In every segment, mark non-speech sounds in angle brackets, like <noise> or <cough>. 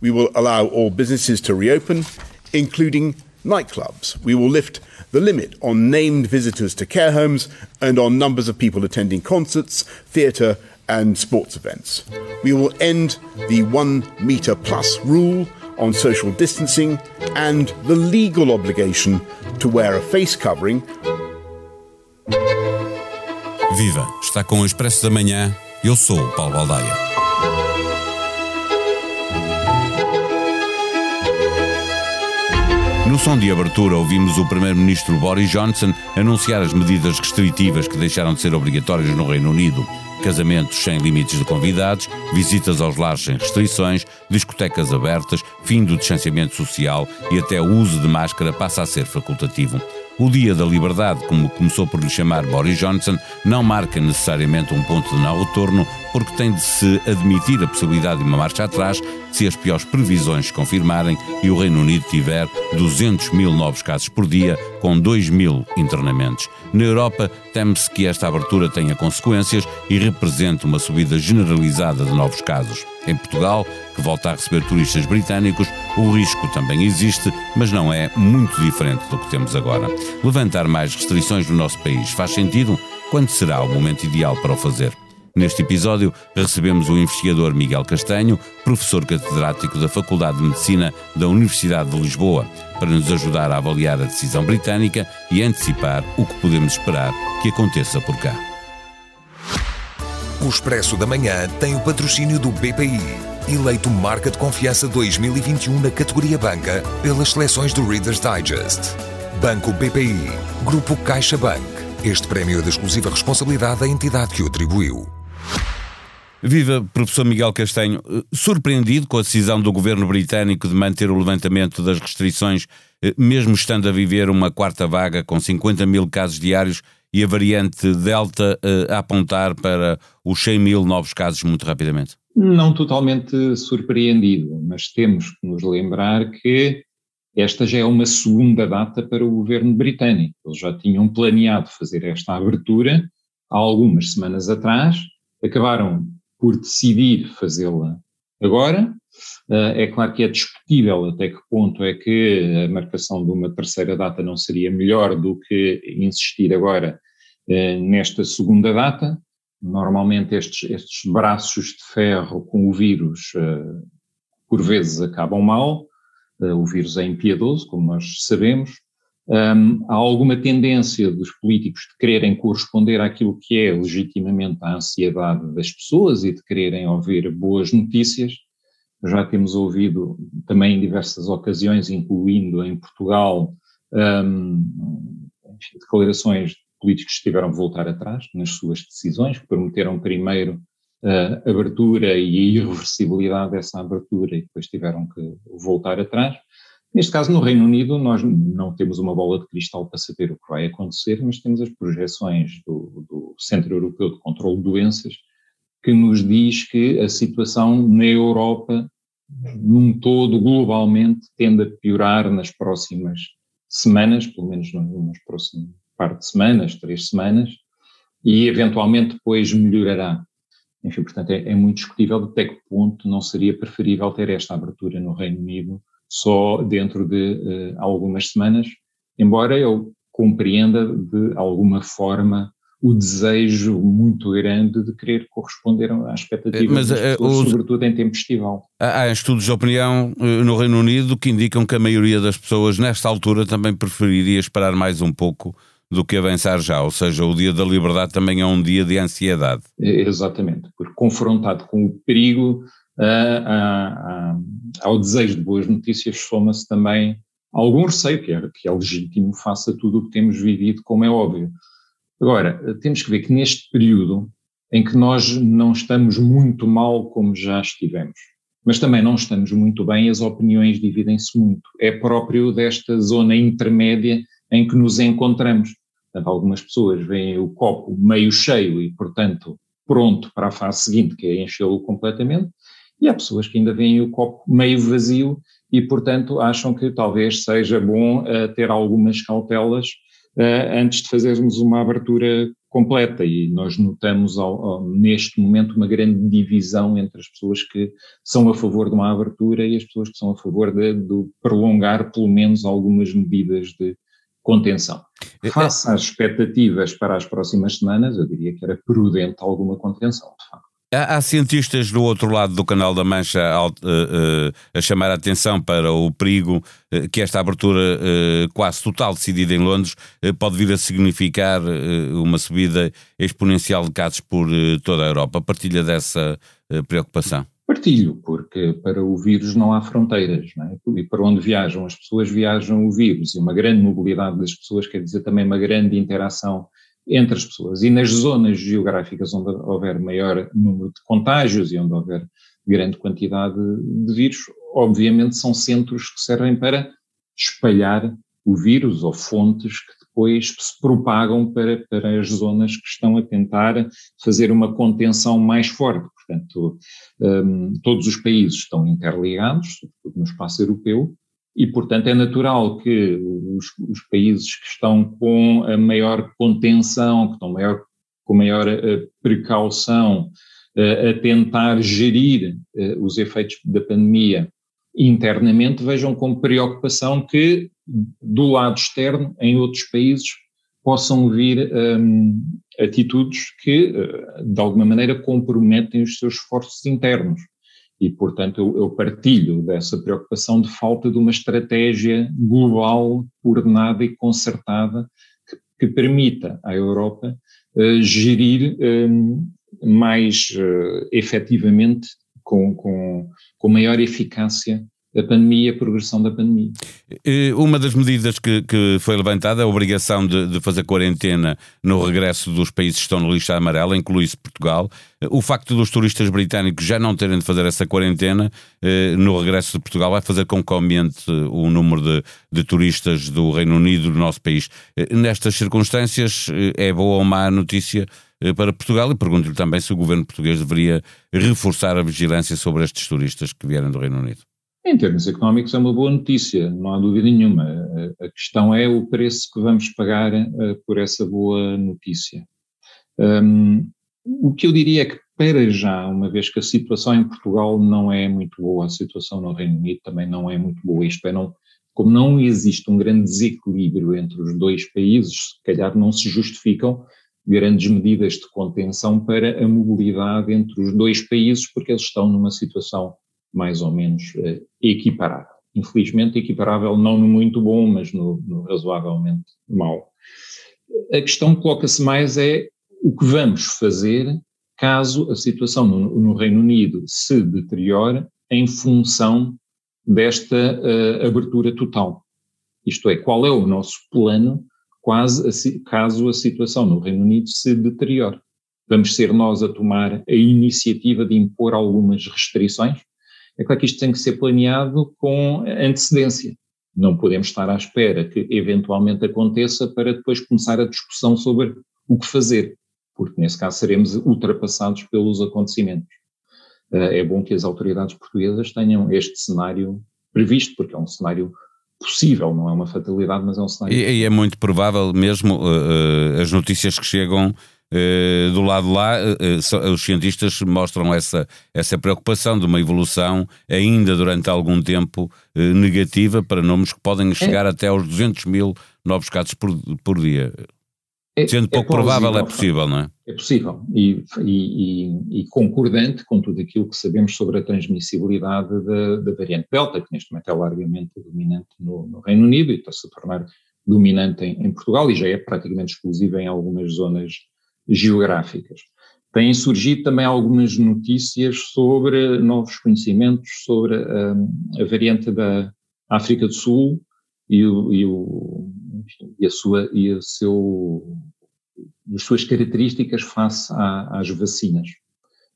We will allow all businesses to reopen, including nightclubs. We will lift the limit on named visitors to care homes and on numbers of people attending concerts, theatre, and sports events. We will end the one metre plus rule on social distancing and the legal obligation to wear a face covering. Viva! Está com o Expresso da Manhã. Eu sou Paulo Baldaia. No som de abertura, ouvimos o Primeiro-Ministro Boris Johnson anunciar as medidas restritivas que deixaram de ser obrigatórias no Reino Unido. Casamentos sem limites de convidados, visitas aos lares sem restrições, discotecas abertas, fim do distanciamento social e até o uso de máscara passa a ser facultativo. O Dia da Liberdade, como começou por lhe chamar Boris Johnson, não marca necessariamente um ponto de não retorno, porque tem de se admitir a possibilidade de uma marcha atrás se as piores previsões se confirmarem e o Reino Unido tiver 200 mil novos casos por dia, com 2 mil internamentos. Na Europa, teme-se que esta abertura tenha consequências e represente uma subida generalizada de novos casos. Em Portugal, que volta a receber turistas britânicos, o risco também existe, mas não é muito diferente do que temos agora. Levantar mais restrições no nosso país faz sentido? Quando será o momento ideal para o fazer? Neste episódio, recebemos o investigador Miguel Castanho, professor catedrático da Faculdade de Medicina da Universidade de Lisboa, para nos ajudar a avaliar a decisão britânica e antecipar o que podemos esperar que aconteça por cá. O Expresso da Manhã tem o patrocínio do BPI, eleito Marca de Confiança 2021 na categoria Banca pelas seleções do Reader's Digest. Banco BPI, Grupo CaixaBank. Este prémio é de exclusiva responsabilidade da entidade que o atribuiu. Viva, professor Miguel Castanho. Surpreendido com a decisão do governo britânico de manter o levantamento das restrições, eh, mesmo estando a viver uma quarta vaga com 50 mil casos diários e a variante Delta uh, a apontar para os 100 mil novos casos muito rapidamente? Não totalmente surpreendido, mas temos que nos lembrar que esta já é uma segunda data para o governo britânico. Eles já tinham planeado fazer esta abertura há algumas semanas atrás, acabaram por decidir fazê-la agora. Eh, é claro que é discutível até que ponto é que a marcação de uma terceira data não seria melhor do que insistir agora eh, nesta segunda data. Normalmente estes, estes braços de ferro com o vírus eh, por vezes acabam mal, o vírus é impiedoso, como nós sabemos, um, há alguma tendência dos políticos de quererem corresponder àquilo que é legitimamente a ansiedade das pessoas e de quererem ouvir boas notícias. Já temos ouvido também em diversas ocasiões, incluindo em Portugal, um, declarações de políticos tiveram de voltar atrás nas suas decisões, que prometeram primeiro a abertura e <laughs> a irreversibilidade dessa abertura e depois tiveram que voltar atrás. Neste caso, no Reino Unido, nós não temos uma bola de cristal para saber o que vai acontecer, mas temos as projeções do, do Centro Europeu de Controlo de Doenças, que nos diz que a situação na Europa, num todo, globalmente, tende a piorar nas próximas semanas, pelo menos nas próximas par de semanas, três semanas, e eventualmente depois melhorará. Enfim, portanto, é, é muito discutível até que ponto não seria preferível ter esta abertura no Reino Unido só dentro de uh, algumas semanas, embora eu compreenda de alguma forma o desejo muito grande de querer corresponder às expectativas Mas, das eh, pessoas, os, sobretudo em tempo estival. Há estudos de opinião eh, no Reino Unido que indicam que a maioria das pessoas nesta altura também preferiria esperar mais um pouco do que avançar já, ou seja, o dia da liberdade também é um dia de ansiedade. Exatamente, porque confrontado com o perigo a, a, ao desejo de boas notícias soma-se também algum receio, que é, que é legítimo face a tudo o que temos vivido, como é óbvio. Agora, temos que ver que neste período em que nós não estamos muito mal como já estivemos, mas também não estamos muito bem, as opiniões dividem-se muito. É próprio desta zona intermédia em que nos encontramos. Portanto, algumas pessoas veem o copo meio cheio e, portanto, pronto para a fase seguinte, que é enchê-lo completamente, e há pessoas que ainda veem o copo meio vazio e, portanto, acham que talvez seja bom uh, ter algumas cautelas uh, antes de fazermos uma abertura completa e nós notamos ao, ao, neste momento uma grande divisão entre as pessoas que são a favor de uma abertura e as pessoas que são a favor de, de prolongar pelo menos algumas medidas de contenção. É, é Face às expectativas para as próximas semanas, eu diria que era prudente alguma contenção, de facto. Há, cientistas do outro lado do Canal da Mancha a, eh, eh, chamar a atenção para o perigo eh, que esta abertura quase total decidida em Londres pode vir a significar uma subida exponencial de casos por toda a Europa. Partilha dessa preocupação? Partilho, porque para o vírus não há fronteiras, não é? e para onde viajam as pessoas viajam o vírus, e uma grande mobilidade das pessoas quer dizer também uma grande interação entre as pessoas. E nas zonas geográficas onde houver maior número de contágios e onde houver grande quantidade de vírus, obviamente são centros que servem para espalhar o vírus ou fontes que depois se propagam para, para as zonas que estão a tentar fazer uma contenção mais forte. Portanto, um, todos os países estão interligados, sobretudo no espaço europeu, e, portanto, é natural que os, os, países que estão com a maior contenção, que estão maior, com maior uh, precaução uh, a tentar gerir uh, os efeitos da pandemia internamente, vejam com preocupação que, do lado externo, em outros países, possam vir um, atitudes que, de alguma maneira, comprometem os seus esforços internos. E, portanto, eu, eu, partilho dessa preocupação de falta de uma estratégia global, coordenada e concertada que, que permita à Europa uh, gerir um, mais uh, efetivamente, com, com, com maior eficácia, a pandemia, a progressão da pandemia. Uma das medidas que, que foi levantada é a obrigação de, de, fazer quarentena no regresso dos países que estão no lista amarela, inclui-se Portugal. O facto dos turistas britânicos já não terem de fazer essa quarentena eh, no regresso de Portugal vai fazer com que aumente o número de, de turistas do Reino Unido do nosso país. Eh, nestas circunstâncias, eh, é boa ou má notícia para Portugal e pergunto-lhe também se o governo português deveria reforçar a vigilância sobre estes turistas que vieram do Reino Unido. Em termos económicos é uma boa notícia, não há dúvida nenhuma. A questão é o preço que vamos pagar uh, por essa boa notícia. Um, o que eu diria é que, para já, uma vez que a situação em Portugal não é muito boa, a situação no Reino Unido também não é muito boa, isto é, não, como não existe um grande desequilíbrio entre os dois países, se calhar não se justificam grandes medidas de contenção para a mobilidade entre os dois países, porque eles estão numa situação mais ou menos uh, equiparável. Infelizmente, equiparável não no muito bom, mas no, no razoavelmente mau. A questão que coloca-se mais é o que vamos fazer caso a situação no, no Reino Unido se deteriore em função desta uh, abertura total. Isto é, qual é o nosso plano quase a, caso a situação no Reino Unido se deteriore? Vamos ser nós a tomar a iniciativa de impor algumas restrições? É claro que isto tem que ser planeado com antecedência. Não podemos estar à espera que eventualmente aconteça para depois começar a discussão sobre o que fazer, porque nesse caso seremos ultrapassados pelos acontecimentos. Eh, é bom que as autoridades portuguesas tenham este cenário previsto, porque é um cenário possível, não é uma fatalidade, mas é um cenário. E, e é muito provável mesmo uh, as notícias que chegam do lado lá, uh, os cientistas mostram essa, essa preocupação de uma evolução ainda durante algum tempo negativa para números que podem chegar é. até aos 200 mil novos casos por, por dia. É, Sendo é pouco é provável, é possível, não é? É possível e, e, e, e, concordante com tudo aquilo que sabemos sobre a transmissibilidade da, da variante Delta, que neste momento é largamente dominante no, no Reino Unido e está-se a tornar dominante em, em Portugal e já é praticamente exclusiva em algumas zonas geográficas. Têm surgido também algumas notícias sobre novos conhecimentos sobre a, a variante da África do Sul e, o, e, o, e a sua e a seu, as suas características face à, às vacinas.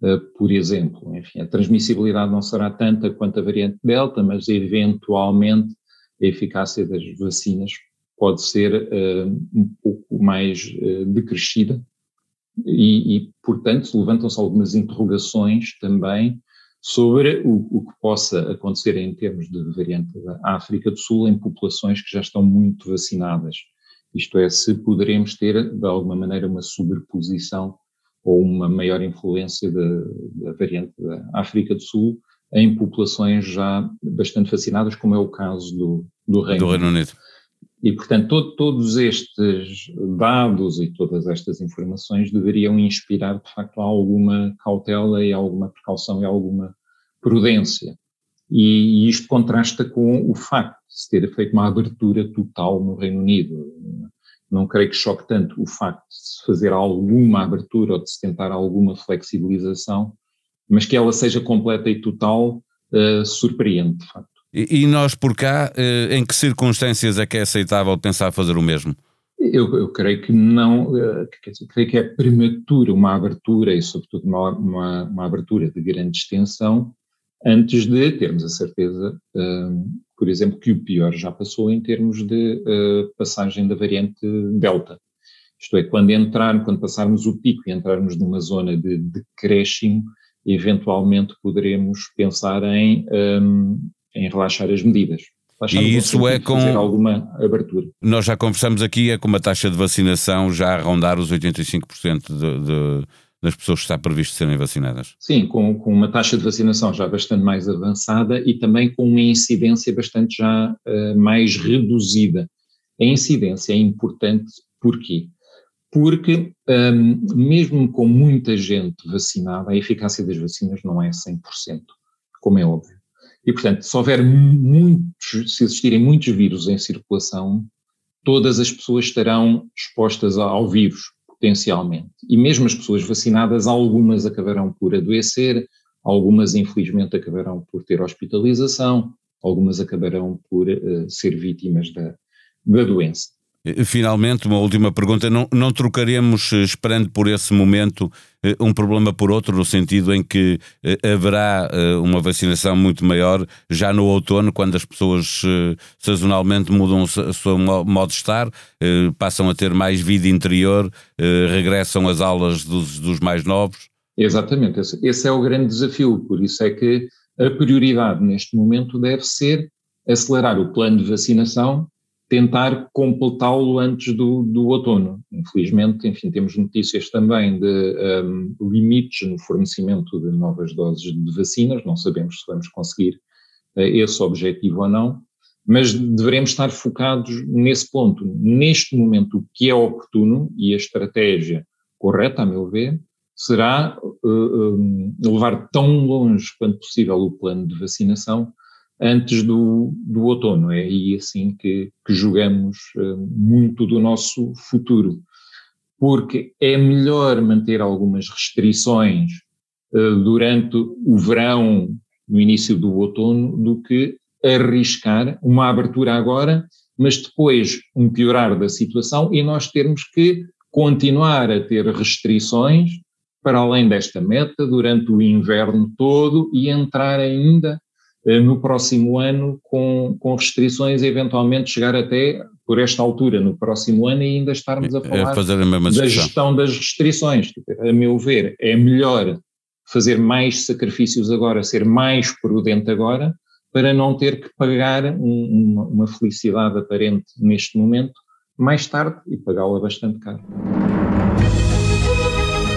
Uh, por exemplo, enfim, a transmissibilidade não será tanta quanto a variante Delta, mas eventualmente a eficácia das vacinas pode ser uh, um pouco mais uh, decrescida e, e portanto, levantam-se algumas interrogações também sobre o, o, que possa acontecer em termos de variante da África do Sul em populações que já estão muito vacinadas. Isto é, se poderemos ter, de alguma maneira, uma sobreposição ou uma maior influência da, da variante da África do Sul em populações já bastante vacinadas, como é o caso do, do Reino, do Reino Unido. E, portanto, todo, todos estes dados e todas estas informações deveriam inspirar, de facto, alguma cautela e alguma precaução e alguma prudência. E, e isto contrasta com o facto de se ter feito uma abertura total no Reino Unido. Não creio que choque tanto o facto de se fazer alguma abertura ou de se tentar alguma flexibilização, mas que ela seja completa e total, uh, surpreende, de facto. E, nós por cá, uh, em que circunstâncias é que é aceitável pensar fazer o mesmo? Eu, eu creio que não, uh, dizer, creio que é prematura uma abertura e sobretudo uma, uma, uma abertura de grande extensão antes de termos a certeza, por exemplo, que o pior já passou em termos de passagem da variante Delta. Isto é, quando entrar, quando passarmos o pico e entrarmos numa zona de decréscimo, eventualmente poderemos pensar em, um, em relaxar as medidas. Relaxar e isso é com alguma abertura. Nós já conversamos aqui, é com uma taxa de vacinação já a rondar os 85% de, de, das pessoas que está previsto serem vacinadas. Sim, com, com uma taxa de vacinação já bastante mais avançada e também com uma incidência bastante já uh, mais reduzida. A incidência é importante porquê? porque um, mesmo com muita gente vacinada, a eficácia das vacinas não é 100%, como é óbvio. E, portanto, se houver muitos, se existirem muitos vírus em circulação, todas as pessoas estarão expostas ao vírus, potencialmente. E mesmo as pessoas vacinadas, algumas acabarão por adoecer, algumas, infelizmente, acabarão por ter hospitalização, algumas acabarão por uh, ser vítimas da, da doença. Eh, finalmente, uma última pergunta. Não, não trocaremos, eh, esperando por esse momento, eh, um problema por outro, no sentido em que haverá uma vacinação muito maior já no outono, quando as pessoas sazonalmente mudam o seu modo de estar, passam a ter mais vida interior, regressam às aulas dos, dos mais novos? Exatamente, esse, esse é o grande desafio. Por isso é que a prioridade neste momento deve ser acelerar o plano de vacinação tentar completá-lo antes do, do outono. Infelizmente, enfim, temos notícias também de um, limites no fornecimento de novas doses de vacinas, não sabemos se vamos conseguir uh, esse objetivo ou não, mas devemos estar focados nesse ponto. Neste momento, o que é oportuno e a estratégia correta, a meu ver, será uh, um, levar tão longe quanto possível o plano de vacinação antes do, do outono. É aí assim que, que uh, muito do nosso futuro, porque é melhor manter algumas restrições uh, durante o verão, no início do outono, do que arriscar uma abertura agora, mas depois um piorar da situação e nós termos que continuar a ter restrições para além desta meta durante o inverno todo e entrar ainda eh, no próximo ano com, com restrições eventualmente chegar até, por esta altura, no próximo ano e ainda estarmos a é, falar a da gestão das restrições. A meu ver, é melhor fazer mais sacrifícios agora, ser mais prudente agora, para não ter que pagar um, uma, uma felicidade aparente neste momento mais tarde e pagá-la bastante caro.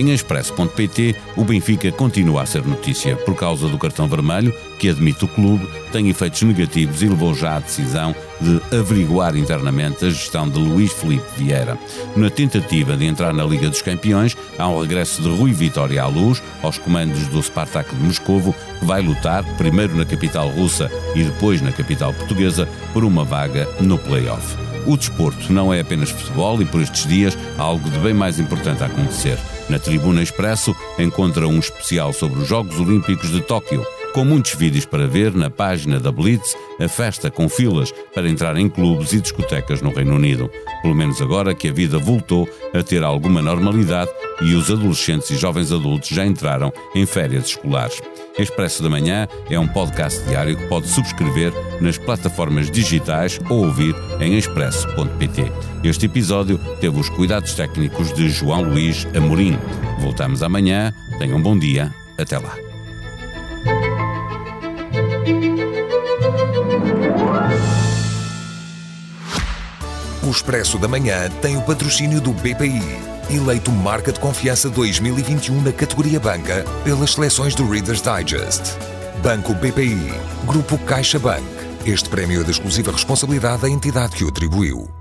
Em expresso.pt, o Benfica continua a ser notícia por causa do cartão vermelho, que admite o clube, tem efeitos negativos e levou já à decisão de averiguar internamente a gestão de Luís Felipe Vieira. Na tentativa de entrar na Liga dos Campeões, há um regresso de Rui Vitória à luz, aos comandos do Spartak de Moscovo, que vai lutar, primeiro na capital russa e depois na capital portuguesa, por uma vaga no play-off. O desporto não é apenas futebol e por estes dias há algo de bem mais importante a acontecer. Na Tribuna Expresso encontra um especial sobre os Jogos Olímpicos de Tóquio, com muitos vídeos para ver na página da Blitz, a festa com filas para entrar em clubes e discotecas no Reino Unido. Pelo menos agora que a vida voltou a ter alguma normalidade e os adolescentes e jovens adultos já entraram em férias escolares. Expresso da Manhã é um podcast diário que pode subscrever nas plataformas digitais ou ouvir em expresso.pt. Este episódio teve os cuidados técnicos de João Luís Amorim. Voltamos amanhã. Tenham um bom dia. Até lá. O Expresso da Manhã tem o patrocínio do BPI, eleito Marca de Confiança 2021 na categoria Banca pelas seleções do Reader's Digest. Banco BPI, Grupo CaixaBank. Este prémio é de exclusiva responsabilidade da entidade que o atribuiu.